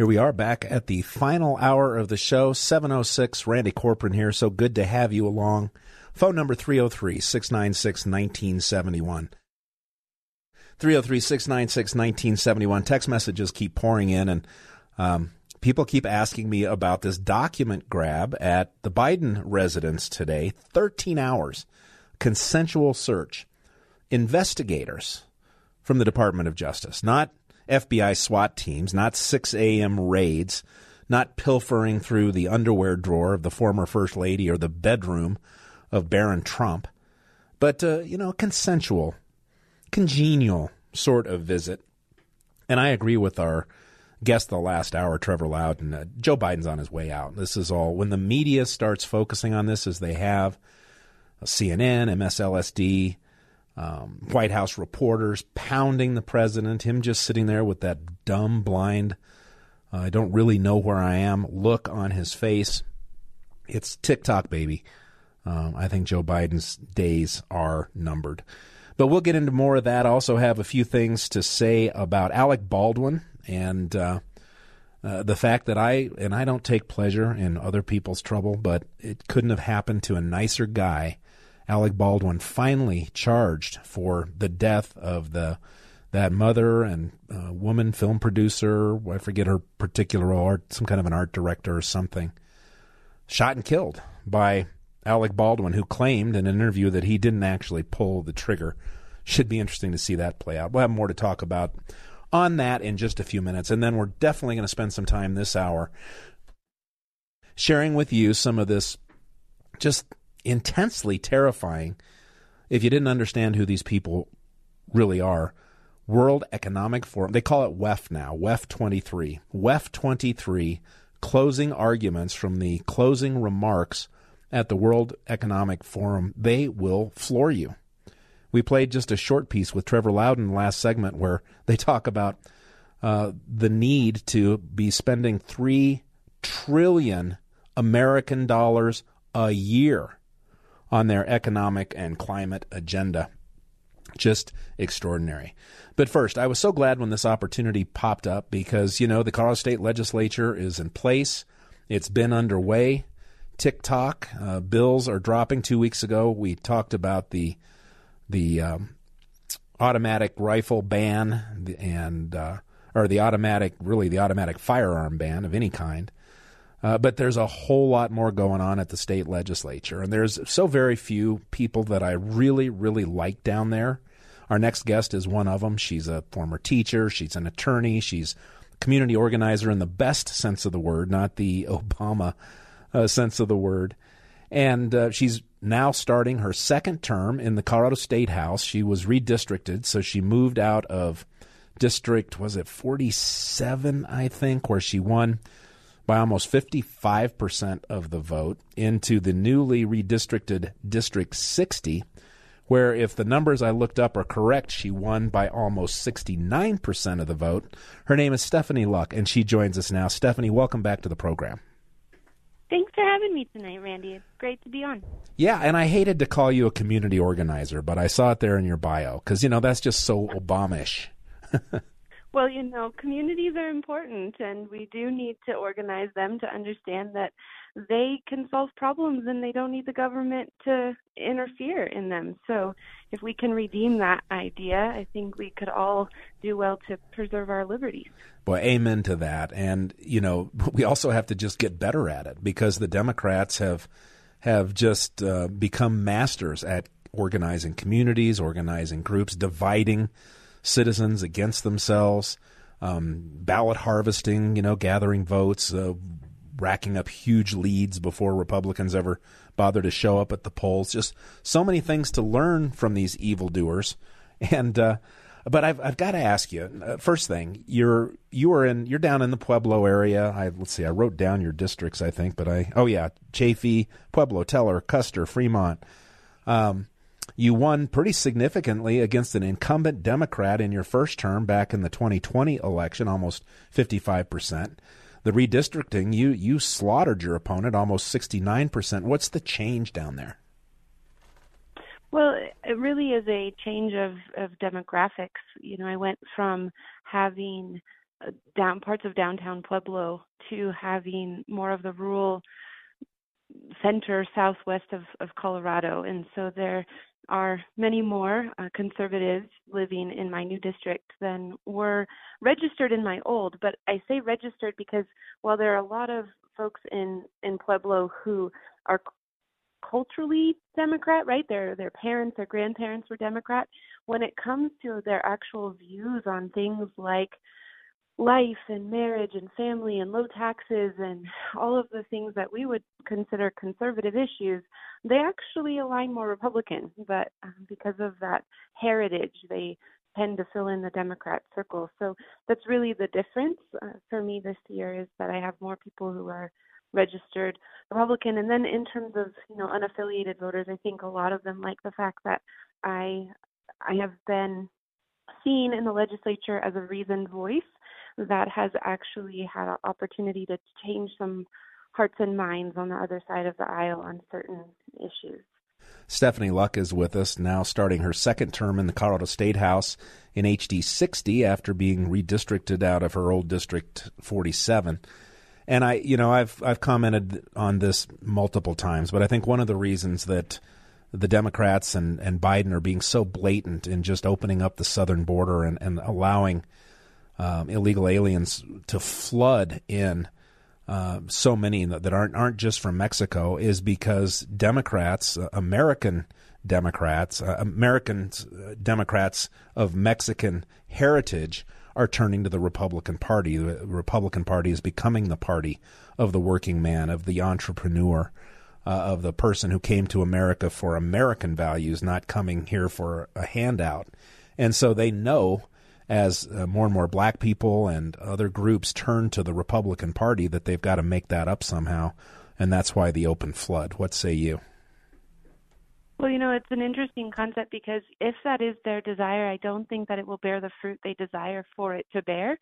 Here we are back at the final hour of the show. 706, Randy Corporon here. So good to have you along. Phone number 303 696 1971. 303 696 1971. Text messages keep pouring in, and um, people keep asking me about this document grab at the Biden residence today 13 hours. Consensual search. Investigators from the Department of Justice, not FBI SWAT teams, not 6 a.m. raids, not pilfering through the underwear drawer of the former First Lady or the bedroom of Barron Trump, but, uh, you know, consensual, congenial sort of visit. And I agree with our guest the last hour, Trevor Loudon. Uh, Joe Biden's on his way out. This is all, when the media starts focusing on this as they have, uh, CNN, MSLSD, um, White House reporters pounding the president, him just sitting there with that dumb, blind, uh, I don't really know where I am look on his face. It's TikTok, baby. Um, I think Joe Biden's days are numbered. But we'll get into more of that. Also, have a few things to say about Alec Baldwin and uh, uh, the fact that I and I don't take pleasure in other people's trouble, but it couldn't have happened to a nicer guy Alec Baldwin finally charged for the death of the that mother and uh, woman film producer. I forget her particular art, some kind of an art director or something. Shot and killed by Alec Baldwin, who claimed in an interview that he didn't actually pull the trigger. Should be interesting to see that play out. We'll have more to talk about on that in just a few minutes, and then we're definitely going to spend some time this hour sharing with you some of this just intensely terrifying if you didn't understand who these people really are. World Economic Forum, they call it WEF now, WEF 23. WEF 23, closing arguments from the closing remarks at the World Economic Forum. They will floor you. We played just a short piece with Trevor Loudon last segment where they talk about uh, the need to be spending 3 trillion American dollars a year on their economic and climate agenda. Just extraordinary. But first, I was so glad when this opportunity popped up because, you know, the Colorado State Legislature is in place. It's been underway. TikTok uh, bills are dropping. Two weeks ago, we talked about the the um, automatic rifle ban and uh, or the automatic, really the automatic firearm ban of any kind. Uh, but there's a whole lot more going on at the state legislature. And there's so very few people that I really, really like down there. Our next guest is one of them. She's a former teacher, she's an attorney, she's community organizer in the best sense of the word, not the Obama uh, sense of the word. And uh, she's now starting her second term in the Colorado State House. She was redistricted, so she moved out of district, was it 47, I think, where she won by almost 55% of the vote into the newly redistricted District 60, where if the numbers I looked up are correct, she won by almost 69% of the vote. Her name is Stephanie Luck, and she joins us now. Stephanie, welcome back to the program. Thanks for having me tonight, Randy. It's great to be on. Yeah, and I hated to call you a community organizer, but I saw it there in your bio because, you know, that's just so Obamish. Well, you know, communities are important, and we do need to organize them to understand that they can solve problems and they don't need the government to interfere in them. So, if we can redeem that idea, I think we could all do well to preserve our liberties. Boy, amen to that. And, you know, we also have to just get better at it because the Democrats have have just uh, become masters at organizing communities, organizing groups, dividing citizens against themselves, um, ballot harvesting, you know, gathering votes, uh, racking up huge leads before Republicans ever bother to show up at the polls. Just so many things to learn from these evildoers. And uh, But I've I've got to ask you uh, first thing you're you are in you're down in the Pueblo area. I let's see I wrote down your districts I think, but I oh yeah Chaffee, Pueblo, Teller, Custer, Fremont. Um, you won pretty significantly against an incumbent Democrat in your first term back in the 2020 election, almost 55 percent. The redistricting you you slaughtered your opponent almost 69 percent. What's the change down there? Well, it really is a change of, of demographics. You know, I went from having uh, down parts of downtown Pueblo to having more of the rural center southwest of, of Colorado. And so there are many more uh, conservatives living in my new district than were registered in my old. But I say registered because while there are a lot of folks in, in Pueblo who are culturally Democrat, right? Their their parents, their grandparents were Democrat. When it comes to their actual views on things like life and marriage and family and low taxes and all of the things that we would consider conservative issues, they actually align more Republican. But um, because of that heritage, they tend to fill in the Democrat circle. So that's really the difference uh, for me this year is that I have more people who are registered Republican. And then in terms of you know unaffiliated voters, I think a lot of them like the fact that I I have been seen in the legislature as a reasoned voice that has actually had an opportunity to change some hearts and minds on the other side of the aisle on certain issues. Stephanie Luck is with us now, starting her second term in the Colorado State House in HD 60 after being redistricted out of her old District 47. And I, you know, I've I've commented on this multiple times, but I think one of the reasons that the Democrats and, and Biden are being so blatant in just opening up the southern border and, and allowing um, illegal aliens to flood in uh, so many that aren't aren't just from Mexico is because Democrats, uh, American Democrats, uh, American uh, Democrats of Mexican heritage are turning to the Republican Party. The Republican Party is becoming the party of the working man, of the entrepreneur, uh, of the person who came to America for American values, not coming here for a handout. And so they know, as uh, more and more black people and other groups turn to the Republican Party, that they've got to make that up somehow. And that's why the open flood. What say you? Well, you know, it's an interesting concept because if that is their desire, I don't think that it will bear the fruit they desire for it to bear,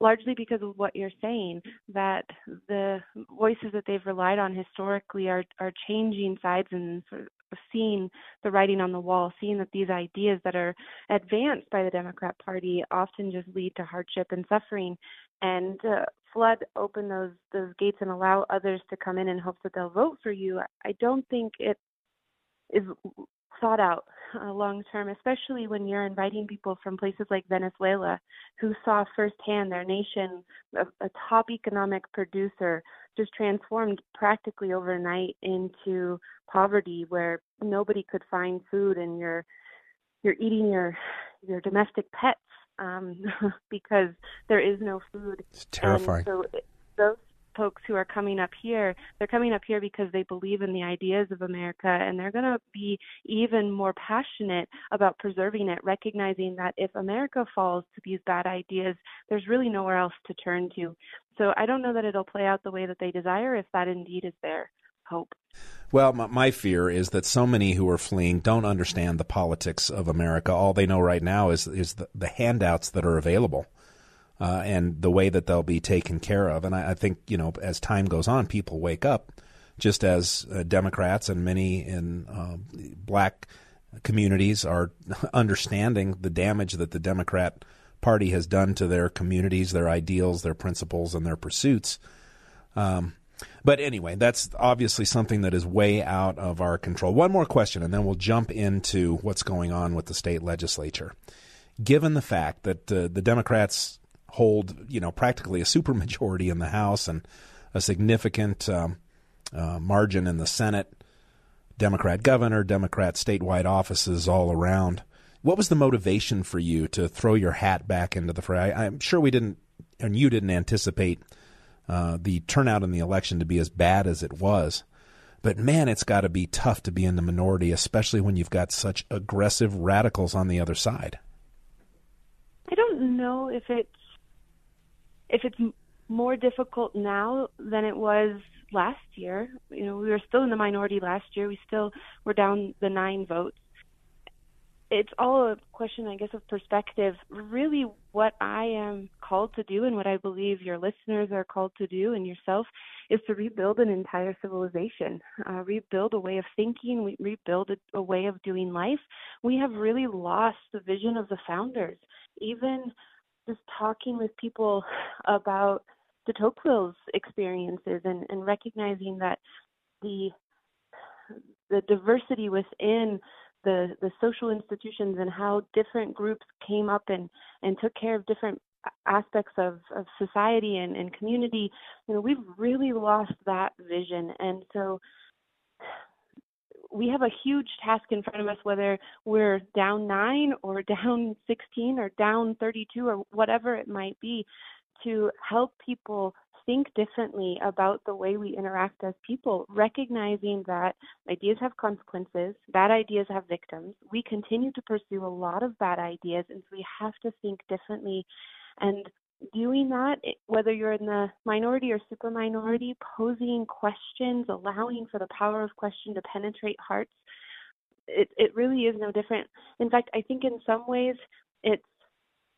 largely because of what you're saying, that the voices that they've relied on historically are, are changing sides and sort of seeing the writing on the wall, seeing that these ideas that are advanced by the Democrat Party often just lead to hardship and suffering. And uh, flood open those those gates and allow others to come in in hopes that they'll vote for you. I don't think it is thought out uh, long term, especially when you're inviting people from places like Venezuela who saw firsthand their nation, a, a top economic producer, just transformed practically overnight into poverty where nobody could find food and you're you're eating your your domestic pets um, because there is no food. It's terrifying. And so those folks who are coming up here, they're coming up here because they believe in the ideas of America and they're going to be even more passionate about preserving it, recognizing that if America falls to these bad ideas, there's really nowhere else to turn to. So I don't know that it'll play out the way that they desire if that indeed is their hope. Well, my fear is that so many who are fleeing don't understand the politics of America. All they know right now is is the, the handouts that are available uh, and the way that they'll be taken care of. And I, I, think you know, as time goes on, people wake up, just as uh, Democrats and many in uh, black communities are understanding the damage that the Democrat Party has done to their communities, their ideals, their principles, and their pursuits. Um, but anyway, that's obviously something that is way out of our control. One more question, and then we'll jump into what's going on with the state legislature. Given the fact that uh, the Democrats hold, you know, practically a supermajority in the House and a significant um, uh, margin in the Senate. Democrat governor, Democrat statewide offices all around. What was the motivation for you to throw your hat back into the fray? I, am sure we didn't, and you didn't anticipate uh, the turnout in the election to be as bad as it was. But man, it's got to be tough to be in the minority, especially when you've got such aggressive radicals on the other side. I don't know if it's if it's more difficult now than it was last year. You know, we were still in the minority last year. We still were down the nine votes. It's all a question, I guess, of perspective. Really, what I am called to do and what I believe your listeners are called to do and yourself is to rebuild an entire civilization, uh, rebuild a way of thinking, rebuild a, a way of doing life. We have really lost the vision of the founders. Even just talking with people about the Tocqueville's experiences and, and recognizing that the the diversity within the the social institutions and how different groups came up and and took care of different aspects of, of society and, and community you know we've really lost that vision. And so we have a huge task in front of us whether we're down 9 or down 16 or down 32 or whatever it might be to help people think differently about the way we interact as people, recognizing that ideas have consequences, bad ideas have victims. We continue to pursue a lot of bad ideas, and so we have to think differently. And doing that, whether you're in the minority or super minority, posing questions, allowing for the power of question to penetrate hearts, it, it really is no different. In fact, I think in some ways it's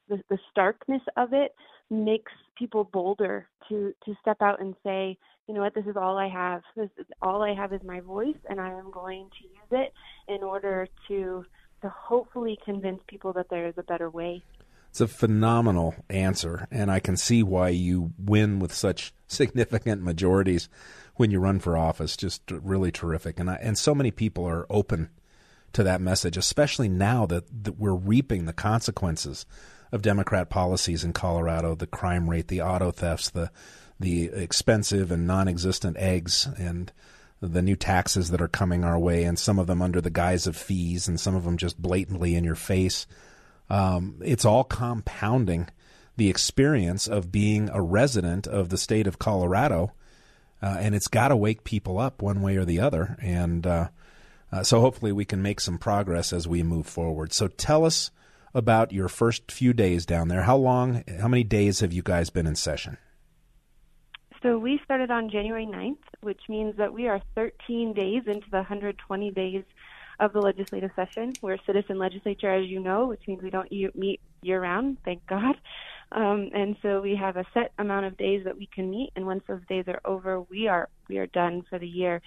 the, the starkness of it makes people bolder to to step out and say, you know what, this is all I have. This is, all I have is my voice, and I am going to use it in order to to hopefully convince people that there is a better way. It's a phenomenal answer, and I can see why you win with such significant majorities when you run for office. Just really terrific, and I, and so many people are open to that message, especially now that, that we're reaping the consequences of Democrat policies in Colorado, the crime rate, the auto thefts, the the expensive and non-existent eggs, and the new taxes that are coming our way, and some of them under the guise of fees, and some of them just blatantly in your face. Um, it's all compounding the experience of being a resident of the state of Colorado, uh, and it's got to wake people up one way or the other. And uh, uh, so, hopefully, we can make some progress as we move forward. So, tell us about your first few days down there. How long, how many days have you guys been in session? So we started on January 9th, which means that we are 13 days into the 120 days of the legislative session. We're a citizen legislature, as you know, which means we don't meet year round, thank God. Um, and so we have a set amount of days that we can meet, and once those days are over, we are we are done for the year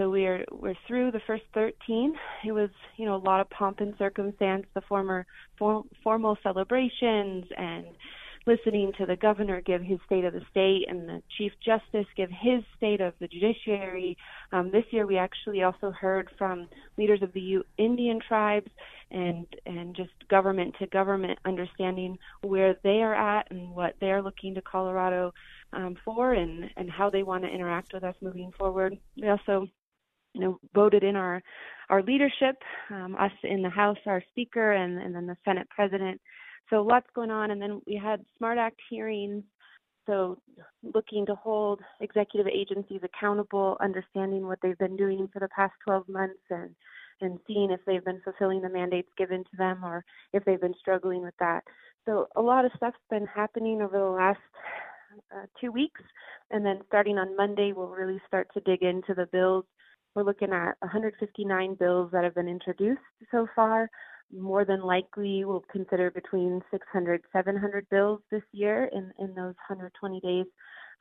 so we're we're through the first 13. It was you know a lot of pomp and circumstance, the former for, formal celebrations, and listening to the governor give his state of the state and the chief justice give his state of the judiciary. Um, this year, we actually also heard from leaders of the U- Indian tribes and and just government to government understanding where they are at and what they are looking to Colorado um, for and and how they want to interact with us moving forward. We also you know, voted in our our leadership, um, us in the House, our Speaker, and, and then the Senate President. So lots going on, and then we had Smart Act hearings. So looking to hold executive agencies accountable, understanding what they've been doing for the past 12 months, and and seeing if they've been fulfilling the mandates given to them or if they've been struggling with that. So a lot of stuff's been happening over the last uh, two weeks, and then starting on Monday, we'll really start to dig into the bills we're looking at 159 bills that have been introduced so far. More than likely, we'll consider between 600, 700 bills this year in, in those 120 days.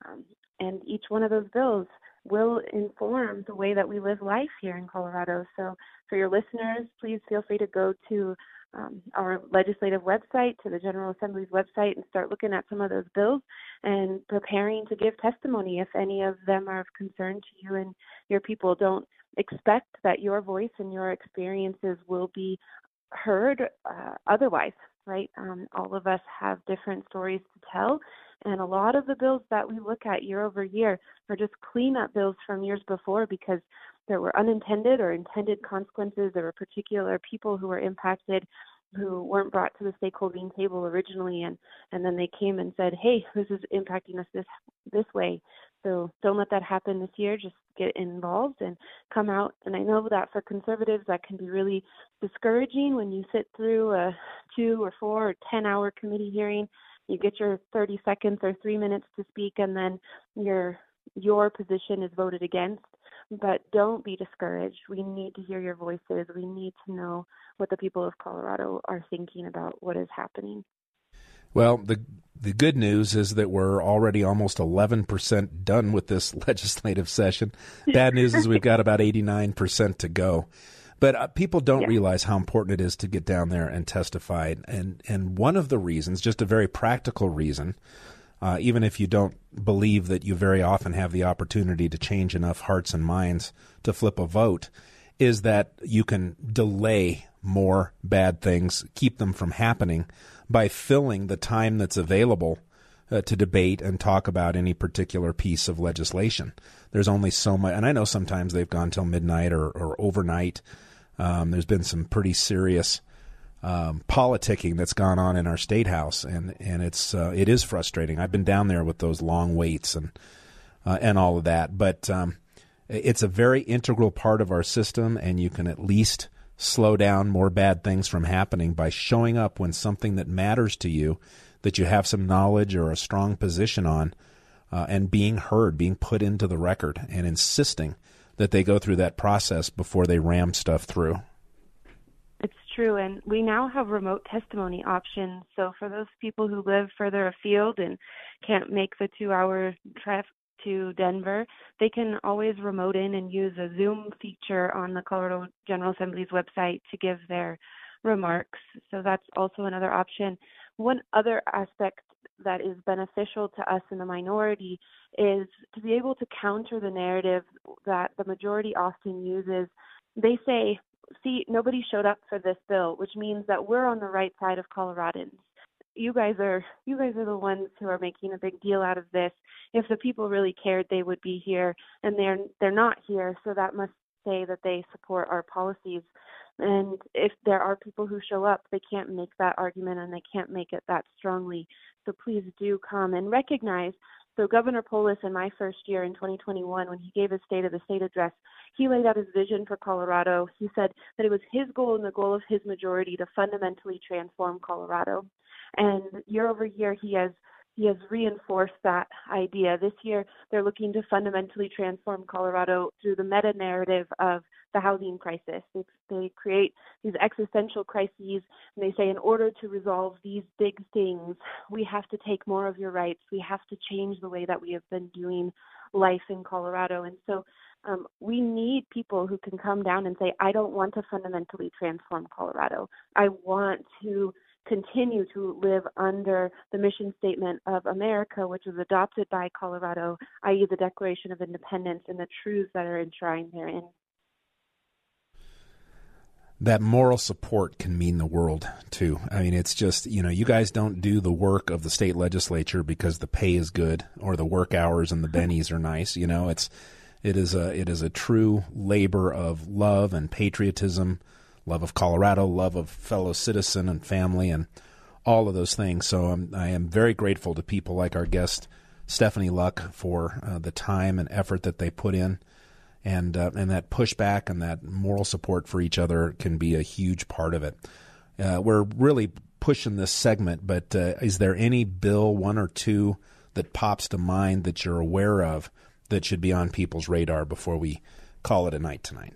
Um, and each one of those bills will inform the way that we live life here in Colorado. So, for your listeners, please feel free to go to um, our legislative website, to the General Assembly's website, and start looking at some of those bills and preparing to give testimony if any of them are of concern to you and your people. Don't expect that your voice and your experiences will be heard uh, otherwise, right? Um, all of us have different stories to tell, and a lot of the bills that we look at year over year are just cleanup bills from years before because there were unintended or intended consequences. There were particular people who were impacted who weren't brought to the stakeholding table originally and and then they came and said hey this is impacting us this this way so don't let that happen this year just get involved and come out and i know that for conservatives that can be really discouraging when you sit through a two or four or ten hour committee hearing you get your 30 seconds or three minutes to speak and then your your position is voted against but don't be discouraged. We need to hear your voices. We need to know what the people of Colorado are thinking about what is happening. Well, the the good news is that we're already almost 11% done with this legislative session. Bad news is we've got about 89% to go. But uh, people don't yeah. realize how important it is to get down there and testify. And and one of the reasons, just a very practical reason, uh, even if you don't believe that you very often have the opportunity to change enough hearts and minds to flip a vote, is that you can delay more bad things, keep them from happening by filling the time that's available uh, to debate and talk about any particular piece of legislation. There's only so much, and I know sometimes they've gone till midnight or, or overnight. Um, there's been some pretty serious um, politicking that's gone on in our state house, and and it's uh, it is frustrating. I've been down there with those long waits and uh, and all of that, but um, it's a very integral part of our system, and you can at least slow down more bad things from happening by showing up when something that matters to you, that you have some knowledge or a strong position on, uh, and being heard, being put into the record, and insisting that they go through that process before they ram stuff through It's true. And we now have remote testimony options. So for those people who live further afield and can't make the two hour trip to Denver, they can always remote in and use a Zoom feature on the Colorado General Assembly's website to give their remarks. So that's also another option. One other aspect that is beneficial to us in the minority is to be able to counter the narrative that the majority often uses. They say see, nobody showed up for this bill, which means that we're on the right side of Coloradans. You guys are you guys are the ones who are making a big deal out of this. If the people really cared, they would be here, and they're they're not here. So that must say that they support our policies. And if there are people who show up, they can't make that argument and they can't make it that strongly. So please do come and recognize so Governor Polis in my first year in 2021, when he gave his State of the State address, he laid out his vision for Colorado. He said that it was his goal and the goal of his majority to fundamentally transform Colorado. And year over year, he has he has reinforced that idea. This year, they're looking to fundamentally transform Colorado through the meta narrative of the housing crisis. They, they create these existential crises, and they say, in order to resolve these big things, we have to take more of your rights. We have to change the way that we have been doing life in Colorado. And so um, we need people who can come down and say, I don't want to fundamentally transform Colorado. I want to continue to live under the mission statement of America, which was adopted by Colorado, i.e., the Declaration of Independence and the truths that are enshrined therein. That moral support can mean the world too. I mean, it's just, you know, you guys don't do the work of the state legislature because the pay is good or the work hours and the bennies are nice. You know, it's, it is a, it is a true labor of love and patriotism love of Colorado, love of fellow citizen and family, and all of those things. So I'm, I am very grateful to people like our guest Stephanie Luck for uh, the time and effort that they put in, and uh, and that pushback and that moral support for each other can be a huge part of it. Uh, we're really pushing this segment, but uh, is there any bill, one or two, that pops to mind that you're aware of that should be on people's radar before we call it a night tonight?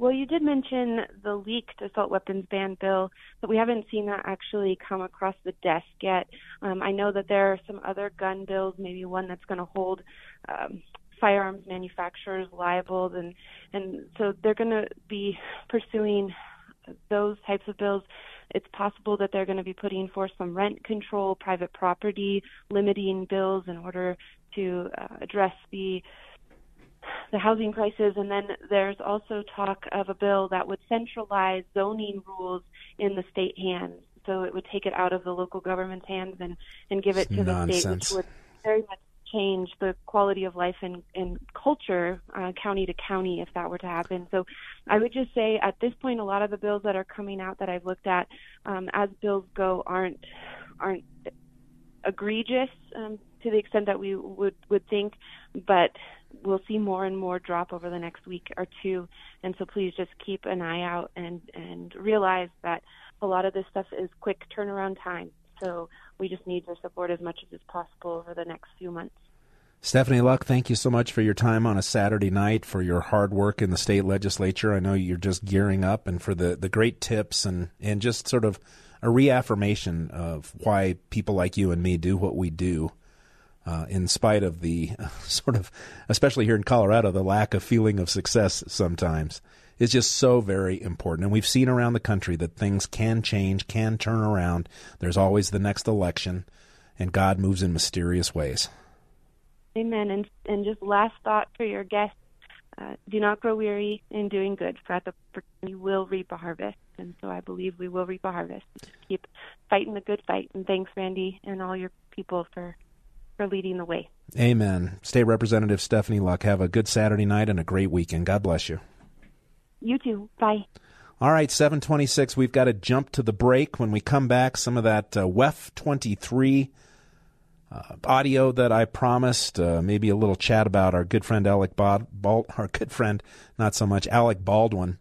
Well, you did mention the leaked assault weapons ban bill, but we haven't seen that actually come across the desk yet. Um, I know that there are some other gun bills, maybe one that's going to hold um, firearms manufacturers liable, and and so they're going to be pursuing those types of bills. It's possible that they're going to be putting forth some rent control, private property limiting bills in order to uh, address the the housing crisis, and then there's also talk of a bill that would centralize zoning rules in the state hands. So it would take it out of the local government's hands and, and give it to Nonsense. the state, which would very much change the quality of life and, and culture uh, county to county if that were to happen. So I would just say at this point, a lot of the bills that are coming out that I've looked at, um, as bills go, aren't aren't egregious um, to the extent that we would would think, but we'll see more and more drop over the next week or two. And so please just keep an eye out and and realize that a lot of this stuff is quick turnaround time. So we just need your support as much as is possible over the next few months. Stephanie Luck, thank you so much for your time on a Saturday night, for your hard work in the state legislature. I know you're just gearing up, and for the, the great tips and, and just sort of a reaffirmation of why people like you and me do what we do, uh, in spite of the sort of, especially here in Colorado, the lack of feeling of success sometimes is just so very important. And we've seen around the country that things can change, can turn around. There's always the next election, and God moves in mysterious ways. Amen. And and just last thought for your guests: uh, do not grow weary in doing good, for at the you will reap a harvest. And so I believe we will reap a harvest. Just keep fighting the good fight. And thanks, Randy, and all your people for for leading the way. Amen. State Representative Stephanie Luck, have a good Saturday night and a great weekend. God bless you. You too. Bye. All right, 726. We've got to jump to the break. When we come back, some of that uh, WEF 23 uh, audio that I promised, uh, maybe a little chat about our good friend Alec Bald, Bald our good friend, not so much, Alec Baldwin.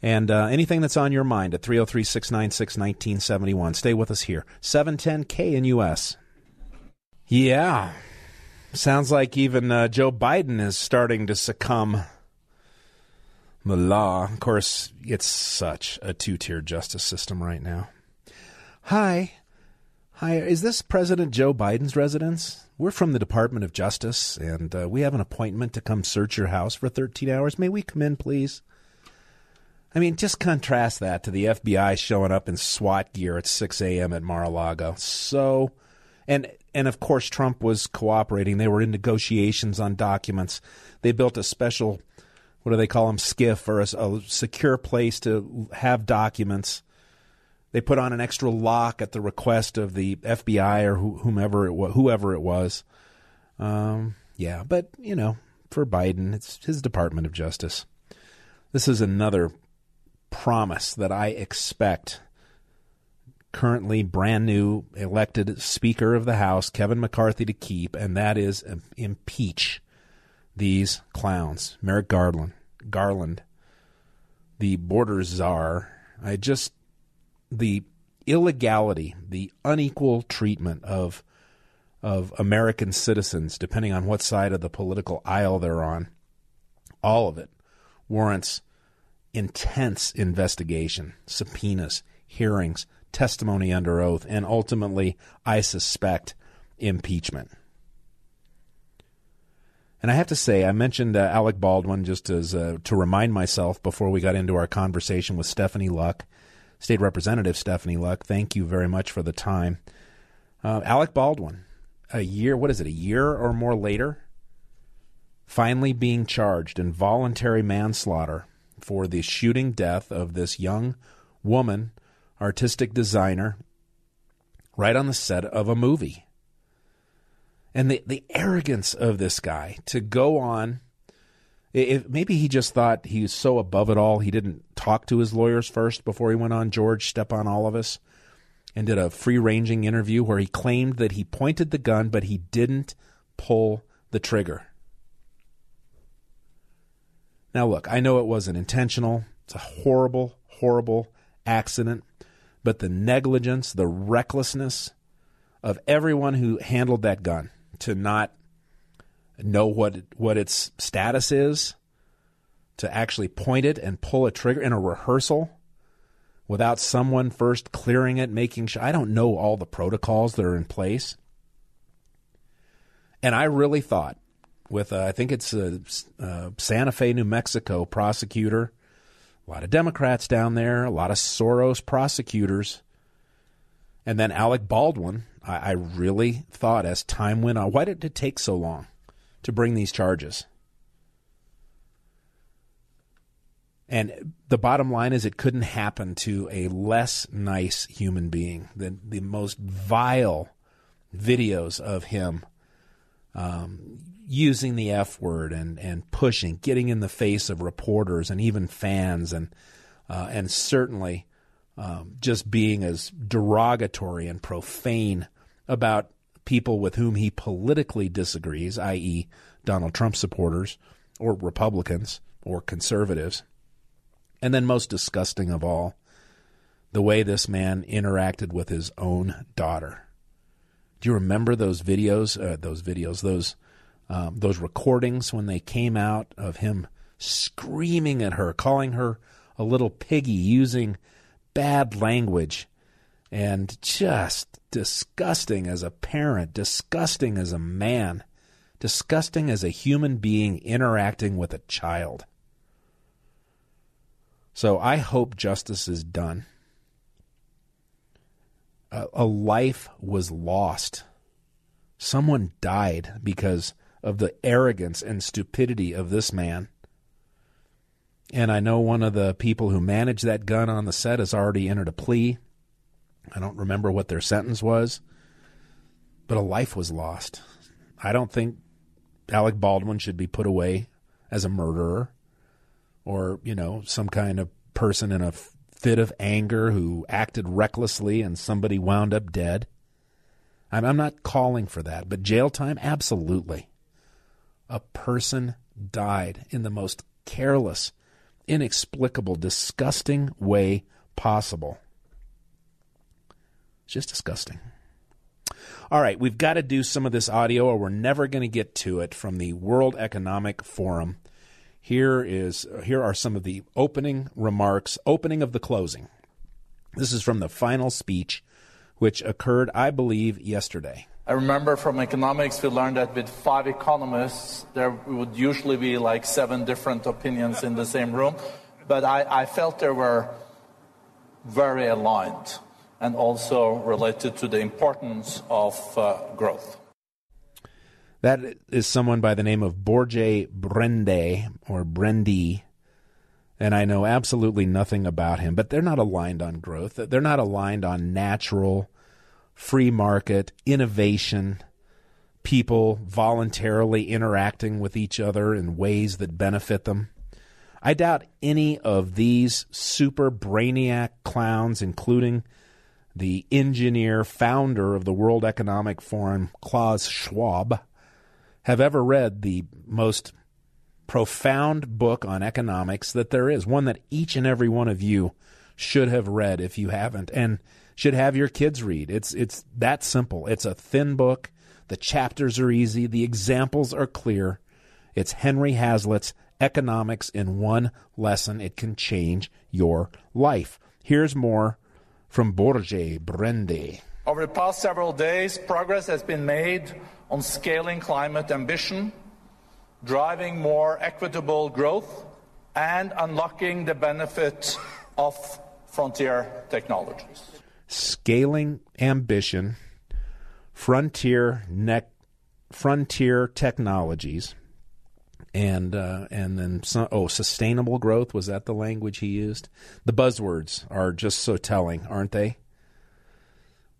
And uh, anything that's on your mind at 303 696 1971. Stay with us here. 710 KNUS. Yeah. Sounds like even uh, Joe Biden is starting to succumb the law. Of course, it's such a two tier justice system right now. Hi. Hi. Is this President Joe Biden's residence? We're from the Department of Justice, and uh, we have an appointment to come search your house for 13 hours. May we come in, please? I mean, just contrast that to the FBI showing up in SWAT gear at 6 a.m. at Mar-a-Lago. So, and and of course, Trump was cooperating. They were in negotiations on documents. They built a special what do they call them SCIF or a, a, secure place to have documents. They put on an extra lock at the request of the FBI or whomever it was, whoever it was. Um, yeah, but you know, for Biden, it's his Department of Justice. This is another promise that I expect currently brand new elected Speaker of the House, Kevin McCarthy, to keep, and that is impeach these clowns. Merrick Garland, Garland, the border czar. I just the illegality, the unequal treatment of of American citizens, depending on what side of the political aisle they're on, all of it warrants intense investigation, subpoenas, hearings, testimony under oath, and ultimately, I suspect, impeachment. And I have to say, I mentioned uh, Alec Baldwin just as uh, to remind myself before we got into our conversation with Stephanie Luck, State Representative Stephanie Luck. Thank you very much for the time. Uh, Alec Baldwin, a year, what is it, a year or more later, finally being charged in voluntary manslaughter for the shooting death of this young woman, artistic designer, right on the set of a movie and the the arrogance of this guy to go on if maybe he just thought he was so above it all he didn't talk to his lawyers first before he went on George Stephanopoulos and did a free-ranging interview where he claimed that he pointed the gun but he didn't pull the trigger. Now look, I know it wasn't intentional. It's a horrible horrible accident, but the negligence, the recklessness of everyone who handled that gun to not know what what its status is, to actually point it and pull a trigger in a rehearsal without someone first clearing it, making sure. I don't know all the protocols that are in place. And I really thought, with uh, I think it's a, a Santa Fe, New Mexico prosecutor, a lot of Democrats down there, a lot of Soros prosecutors, and then Alec Baldwin, I, I really thought as time went on, why did it take so long to bring these charges? And the bottom line is, it couldn't happen to a less nice human being. than the most vile videos of him um, using the F word and, and pushing, getting in the face of reporters and even fans, and uh, and certainly um, just being as derogatory and profane about people with whom he politically disagrees, i.e., Donald Trump supporters or Republicans or conservatives. And then, most disgusting of all, the way this man interacted with his own daughter. Do you remember those videos? Uh, those videos, those um, those recordings when they came out of him screaming at her, calling her a little piggy, using bad language, and just disgusting as a parent, disgusting as a man, disgusting as a human being interacting with a child. So I hope justice is done. A, a life was lost. Someone died because of the arrogance and stupidity of this man. And I know one of the people who managed that gun on the set has already entered a plea. I don't remember what their sentence was, but a life was lost. I don't think Alec Baldwin should be put away as a murderer or, you know, some kind of person in a fit of anger who acted recklessly and somebody wound up dead. I'm, not calling for that, but jail time, absolutely. A person died in the most careless, inexplicable, disgusting way possible. It's just disgusting. All right, we've got to do some of this audio, or we're never going to get to it from the World Economic Forum. Here is here are some of the opening remarks, opening of the closing. This is from the final speech, which occurred, I believe, yesterday. I remember from economics, we learned that with five economists, there would usually be like seven different opinions in the same room. But I, I felt they were very aligned and also related to the importance of uh, growth. That is someone by the name of Børge Brende or Brendy, and I know absolutely nothing about him. But they're not aligned on growth. They're not aligned on natural, free market innovation. People voluntarily interacting with each other in ways that benefit them. I doubt any of these super brainiac clowns, including the engineer founder of the World Economic Forum, Klaus Schwab, have ever read the most profound book on economics that there is, one that each and every one of you should have read if you haven't, and should have your kids read. It's it's that simple. It's a thin book. The chapters are easy. The examples are clear. It's Henry Hazlitt's Economics in One Lesson. It can change your life. Here's more from Børge Brende. Over the past several days, progress has been made on scaling climate ambition, driving more equitable growth, and unlocking the benefit of frontier technologies. Scaling ambition, frontier neck, frontier technologies, and uh, and then some, oh, sustainable growth was that the language he used? The buzzwords are just so telling, aren't they?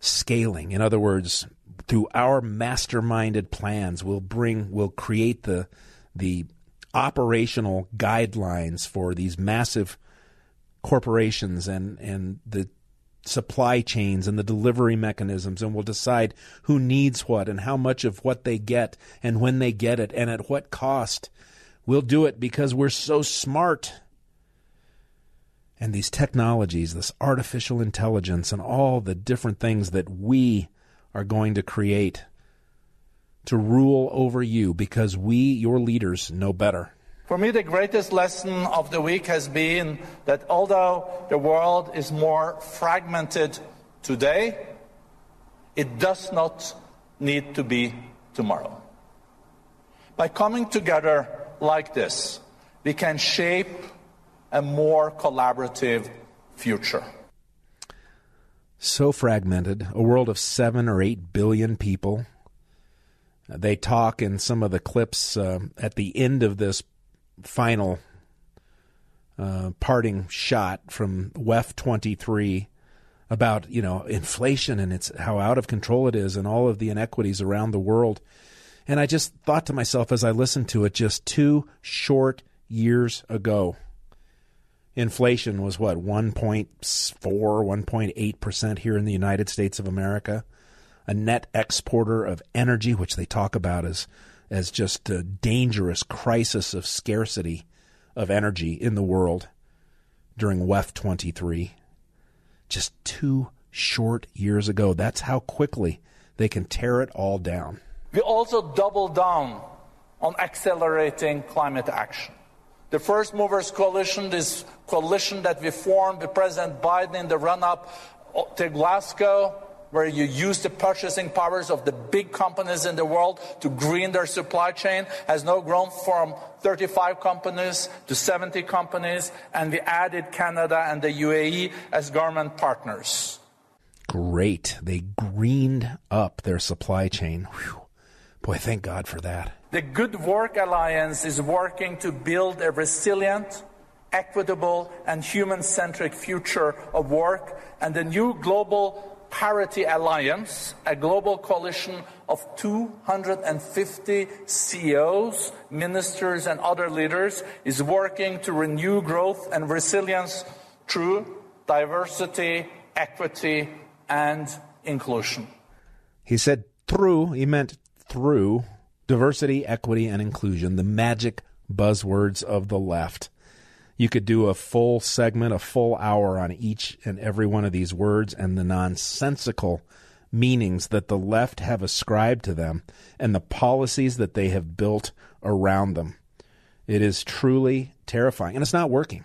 Scaling, in other words, through our masterminded plans, we'll bring, we'll create the the operational guidelines for these massive corporations and and the supply chains and the delivery mechanisms and we'll decide who needs what and how much of what they get and when they get it and at what cost. We'll do it because we're so smart. And these technologies, this artificial intelligence, and all the different things that we are going to create to rule over you because we, your leaders, know better. For me, the greatest lesson of the week has been that although the world is more fragmented today, it does not need to be tomorrow. By coming together like this, we can shape a more collaborative future. So fragmented, a world of seven or eight billion people. They talk in some of the clips uh, at the end of this final uh, parting shot from WEF 23 about you know inflation and it's how out of control it is and all of the inequities around the world. And I just thought to myself as I listened to it just two short years ago, inflation was what, 1.4, 1.8% here in the United States of America, a net exporter of energy, which they talk about as, as just a dangerous crisis of scarcity of energy in the world during WEF 23. Just two short years ago. That's how quickly they can tear it all down. We also double down on accelerating climate action. The First Movers Coalition, this coalition that we formed with President Biden in the run up to Glasgow, where you use the purchasing powers of the big companies in the world to green their supply chain, has now grown from 35 companies to 70 companies, and we added Canada and the UAE as government partners. Great. They greened up their supply chain. Whew. Boy, thank God for that. The Good Work Alliance is working to build a resilient, equitable, and human centric future of work. And the new Global Parity Alliance, a global coalition of 250 CEOs, ministers, and other leaders, is working to renew growth and resilience through diversity, equity, and inclusion. He said through, he meant through diversity, equity, and inclusion, the magic buzzwords of the left. You could do a full segment, a full hour on each and every one of these words and the nonsensical meanings that the left have ascribed to them and the policies that they have built around them. It is truly terrifying, and it's not working.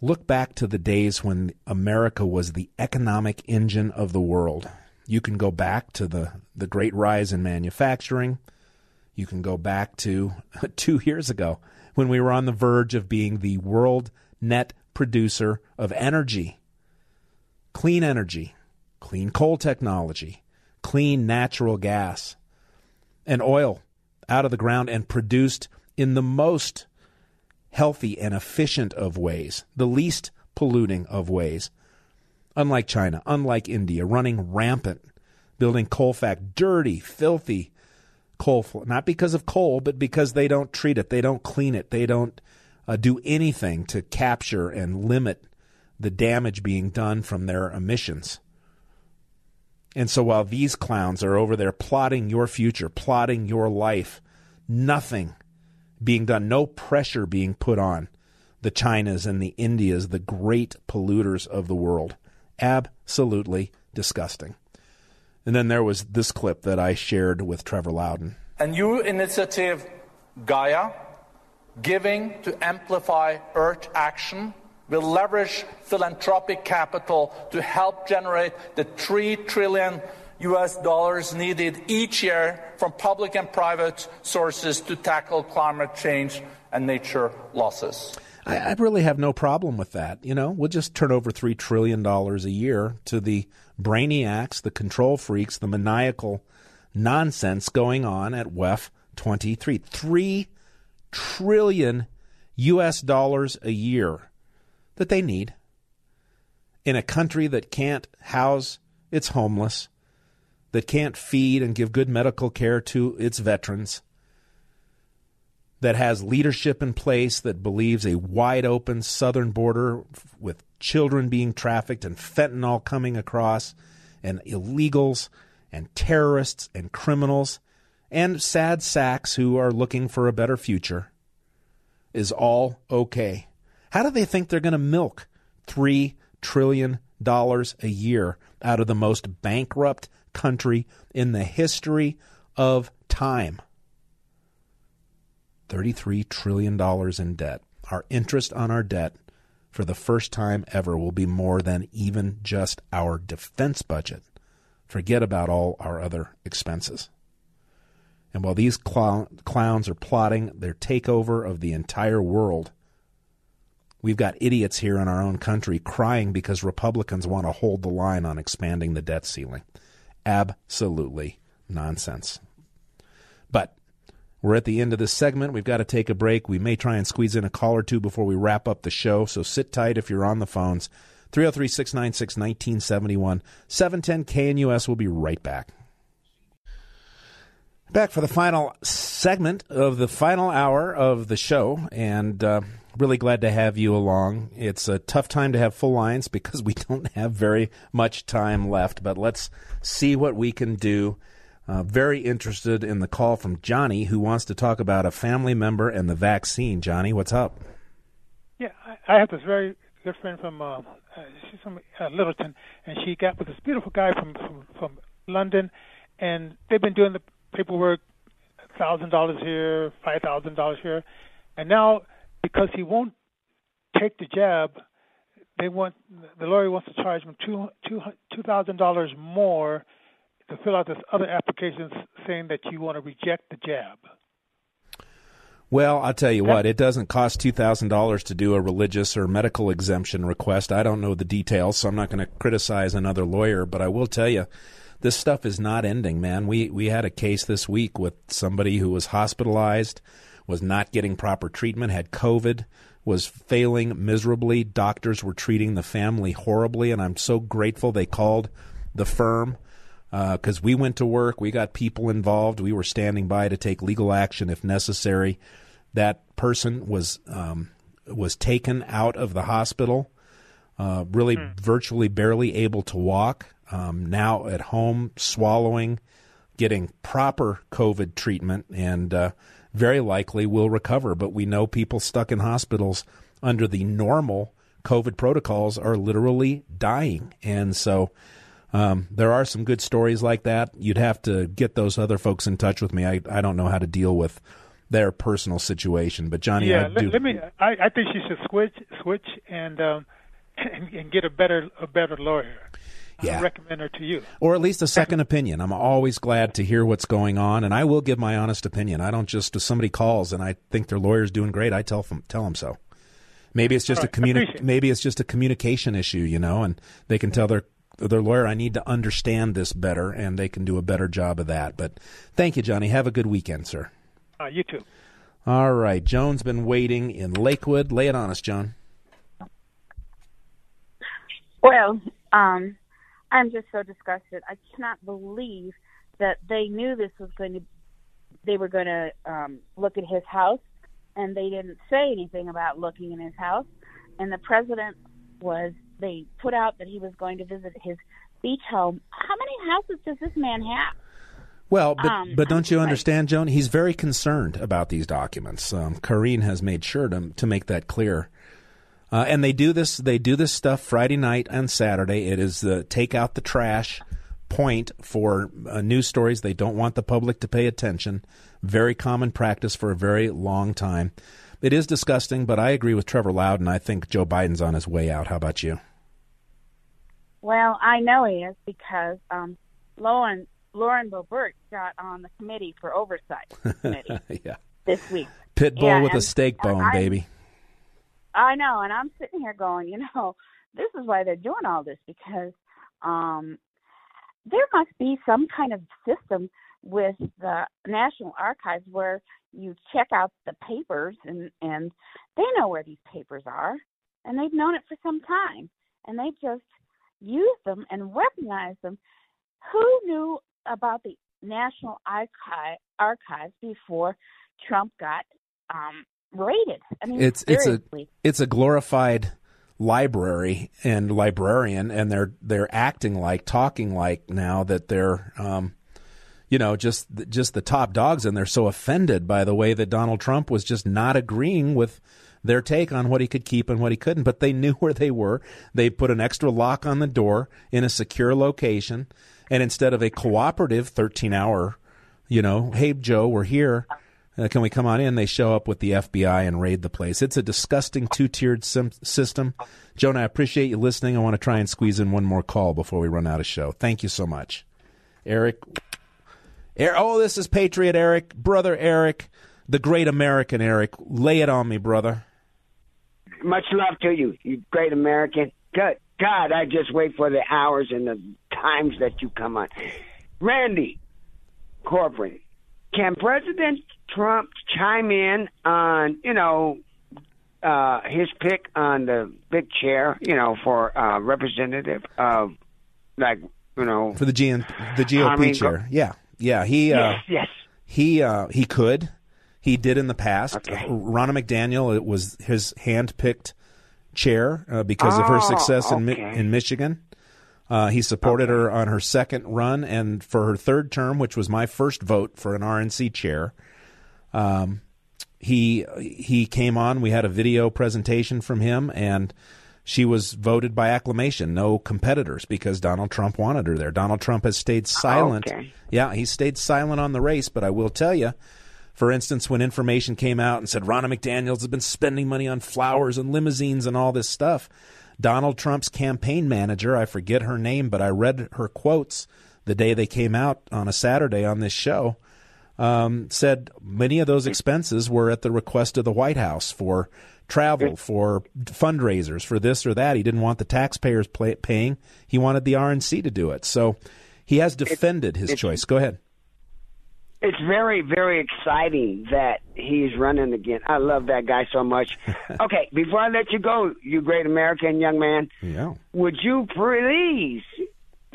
Look back to the days when America was the economic engine of the world. You can go back to the, the great rise in manufacturing. You can go back to two years ago when we were on the verge of being the world net producer of energy, clean energy, clean coal technology, clean natural gas, and oil out of the ground and produced in the most healthy and efficient of ways, the least polluting of ways. Unlike China, unlike India, running rampant, building coal fact, dirty, filthy coal, not because of coal, but because they don't treat it, they don't clean it, they don't uh, do anything to capture and limit the damage being done from their emissions. And so while these clowns are over there plotting your future, plotting your life, nothing being done, no pressure being put on the Chinas and the Indias, the great polluters of the world. Absolutely disgusting. And then there was this clip that I shared with Trevor Loudon. A new initiative, GAEA, Giving to Amplify Earth Action, will leverage philanthropic capital to help generate the 3 trillion US dollars needed each year from public and private sources to tackle climate change and nature losses. I, I really have no problem with that. You know, we'll just turn over $3 trillion a year to the brainiacs, the control freaks, the maniacal nonsense going on at WEF 23. Three trillion U.S. dollars a year that they need in a country that can't house its homeless, that can't feed and give good medical care to its veterans, that has leadership in place that believes a wide open southern border with children being trafficked and fentanyl coming across and illegals and terrorists and criminals and sad sacks who are looking for a better future is all okay. How do they think they're going to milk $3 trillion a year out of the most bankrupt country in the history of time? $33 trillion in debt. Our interest on our debt for the first time ever will be more than even just our defense budget. Forget about all our other expenses. And while these clown, clowns are plotting their takeover of the entire world, we've got idiots here in our own country crying because Republicans want to hold the line on expanding the debt ceiling. Absolutely nonsense. But we're at the end of this segment. We've got to take a break. We may try and squeeze in a call or two before we wrap up the show, so sit tight if you're on the phones. 303 696 1971. 710 KNUS. We'll be right back. Back for the final segment of the final hour of the show, and uh, really glad to have you along. It's a tough time to have full lines because we don't have very much time left, but let's see what we can do. Uh, very interested in the call from Johnny, who wants to talk about a family member and the vaccine. Johnny, what's up? Yeah, I, have this very good friend from uh, uh, she's from uh, Littleton, and she got with this beautiful guy from from, from London, and they've been doing the paperwork, thousand dollars here, five thousand dollars here, and now because he won't take the jab, they want the lawyer wants to charge him two two two thousand dollars more to fill out this other application saying that you want to reject the jab. Well, I'll tell you what, it doesn't cost $2,000 to do a religious or medical exemption request. I don't know the details, so I'm not going to criticize another lawyer, but I will tell you this stuff is not ending, man. We we had a case this week with somebody who was hospitalized, was not getting proper treatment, had COVID, was failing miserably. Doctors were treating the family horribly, and I'm so grateful they called the firm because uh, we went to work. We got people involved. We were standing by to take legal action if necessary. That person was um, was taken out of the hospital, uh, really mm. virtually barely able to walk um, now at home swallowing, getting proper COVID treatment, and uh, very likely will recover. But we know people stuck in hospitals under the normal COVID protocols are literally dying. And so um, there are some good stories like that. You'd have to get those other folks in touch with me. I, I don't know how to deal with their personal situation. But Johnny, yeah, I let, do. let me. I, I think she should switch, switch, and um, and, and get a better a better lawyer yeah. recommend her to you. Or at least a second opinion. I'm always glad to hear what's going on, and I will give my honest opinion. I don't just if somebody calls and I think their lawyer's doing great, I tell them tell them so. Maybe it's just right, a communi- maybe it's just a communication issue, you know, and they can tell their their lawyer I need to understand this better, and they can do a better job of that. But thank you, Johnny. Have a good weekend, sir. Uh, you too. All right, Joan's been waiting in Lakewood. Lay it on us, Joan. Well, um, I'm just so disgusted. I cannot believe that they knew this was going to, they were going to um, look at his house, and they didn't say anything about looking in his house. And the president was, they put out that he was going to visit his beach home. How many houses does this man have? Well, but Um, but don't you understand, Joan? He's very concerned about these documents. Um, Karine has made sure to to make that clear. Uh, and they do this. They do this stuff Friday night and Saturday. It is the take out the trash point for uh, news stories. They don't want the public to pay attention. Very common practice for a very long time. It is disgusting, but I agree with Trevor Loudon. I think Joe Biden's on his way out. How about you? Well, I know he is because um, Lauren Lauren Boebert got on the committee for oversight committee yeah, this week. pit bull Yeah, with a steak bone, I- baby. I know, and I'm sitting here going, you know, this is why they're doing all this because um, there must be some kind of system with the National Archives where you check out the papers and and they know where these papers are and they've known it for some time and they just use them and recognize them. Who knew about the National Archive Archives before Trump got um, raided? I mean, It's it's a it's a glorified library and librarian, and they're they're acting like, talking like now that they're, um, you know, just just the top dogs, and they're so offended by the way that Donald Trump was just not agreeing with their take on what he could keep and what he couldn't. But they knew where they were. They put an extra lock on the door in a secure location, and instead of a cooperative thirteen hour, you know, hey Joe, we're here. Uh, can we come on in? They show up with the FBI and raid the place. It's a disgusting two tiered sim- system. Jonah, I appreciate you listening. I want to try and squeeze in one more call before we run out of show. Thank you so much. Eric. Er- oh, this is Patriot Eric, brother Eric, the great American Eric. Lay it on me, brother. Much love to you, you great American. Good God, I just wait for the hours and the times that you come on. Randy Corbin, can President Trump chime in on, you know, uh, his pick on the big chair, you know, for uh, representative of, like, you know, For the, GN- the GOP I mean, go- chair. yeah. Yeah. He, uh, yes, yes. He uh, he could. He did in the past. Okay. Ronna McDaniel, it was his hand-picked chair uh, because oh, of her oh, success okay. in in Michigan. Uh, he supported okay. her on her second run, and for her third term, which was my first vote for an RNC chair. Um, he he came on. We had a video presentation from him, and she was voted by acclamation. No competitors because Donald Trump wanted her there. Donald Trump has stayed silent. Okay. Yeah, he stayed silent on the race, but I will tell you. For instance, when information came out and said Ronna McDaniels has been spending money on flowers and limousines and all this stuff, Donald Trump's campaign manager, I forget her name, but I read her quotes the day they came out on a Saturday on this show um, said many of those expenses were at the request of the White House for travel, for fundraisers, for this or that. He didn't want the taxpayers pay- paying. He wanted the RNC to do it. So he has defended his choice. Go ahead. It's very, very exciting that he's running again. I love that guy so much. okay, before I let you go, you great American young man, yeah. would you please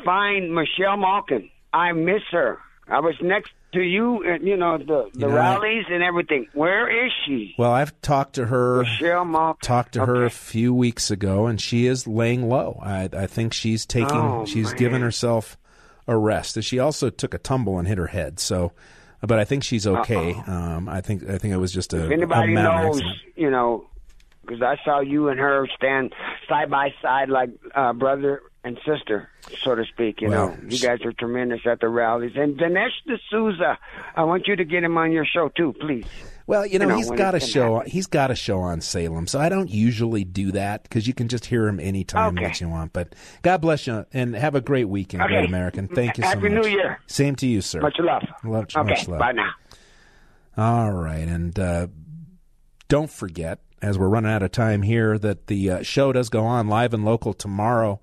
find Michelle Malkin? I miss her. I was next to you, and you know the the you know, rallies and everything. Where is she? Well, I've talked to her. Michelle. Talked to okay. her a few weeks ago, and she is laying low. I I think she's taking. Oh, she's man. given herself a rest. She also took a tumble and hit her head. So, but I think she's okay. Um, I think I think it was just a. If anybody a knows, accident. you know, because I saw you and her stand side by side like uh, brother and sister, so to speak. You well, know, you guys are tremendous at the rallies. And Dinesh D'Souza, I want you to get him on your show too, please. Well, you know, you know he's got a show. Happen. He's got a show on Salem, so I don't usually do that because you can just hear him anytime okay. that you want. But God bless you, and have a great weekend, okay. great American. Thank you Happy so much. Happy New Year. Same to you, sir. Much love. love okay. Much love. Bye now. All right, and uh, don't forget, as we're running out of time here, that the uh, show does go on live and local tomorrow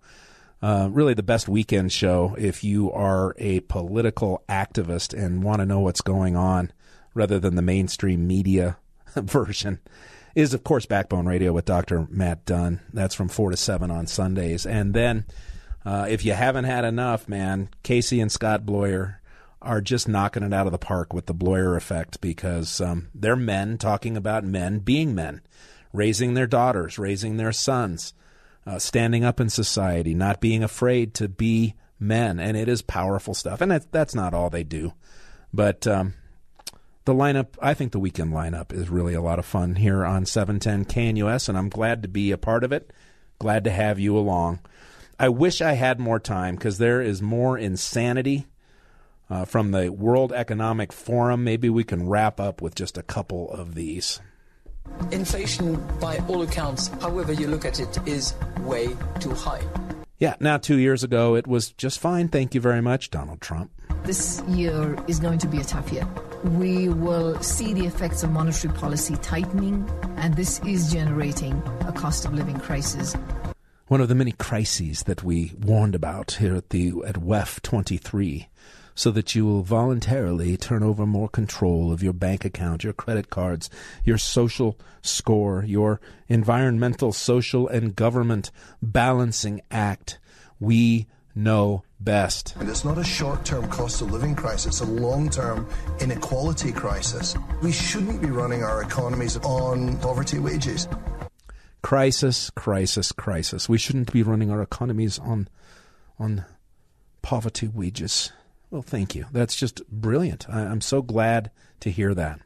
uh, really the best weekend show if you are a political activist and want to know what's going on rather than the mainstream media version is of course Backbone Radio with Dr. Matt Dunn. That's from 4 to 7 on Sundays. And then uh, if you haven't had enough, man, Casey and Scott Bloyer are just knocking it out of the park with the Bloyer effect because um, they're men talking about men being men, raising their daughters, raising their sons uh, standing up in society, not being afraid to be men, and it is powerful stuff. And that's, that's not all they do, but um, the lineup, I think the weekend lineup is really a lot of fun here on 710 KNUS, and I'm glad to be a part of it. Glad to have you along. I wish I had more time because there is more insanity uh, from the World Economic Forum. Maybe we can wrap up with just a couple of these. Inflation, by all accounts, however you look at it, is way too high. Yeah, now two years ago, it was just fine. Thank you very much, Donald Trump. This year is going to be a tough year. We will see the effects of monetary policy tightening, and this is generating a cost of living crisis. One of the many crises that we warned about here at the at WEF 23 so that you will voluntarily turn over more control of your bank account, your credit cards, your social score, your environmental, social, and government balancing act. We know best. And it's not a short term cost of living crisis, it's a long term inequality crisis. We shouldn't be running our economies on poverty wages. Crisis, crisis, crisis. We shouldn't be running our economies on on poverty wages. Well, thank you. That's just brilliant. I, am so glad to hear that.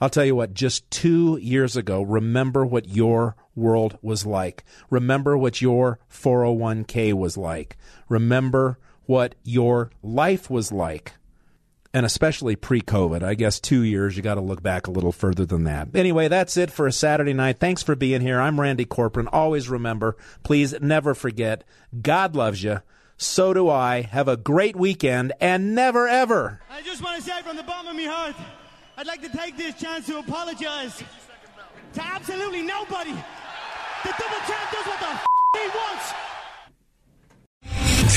I'll tell you what, just two years ago, remember what your world was like. Remember what your 401k was like. Remember what your life was like. And especially pre COVID. I guess two years, you got to look back a little further than that. Anyway, that's it for a Saturday night. Thanks for being here. I'm Randy Corporon. Always remember, please never forget, God loves you. So do I. Have a great weekend and never ever. I just want to say from the bottom of my heart, I'd like to take this chance to apologize to absolutely nobody. The double champ does what the f- he wants.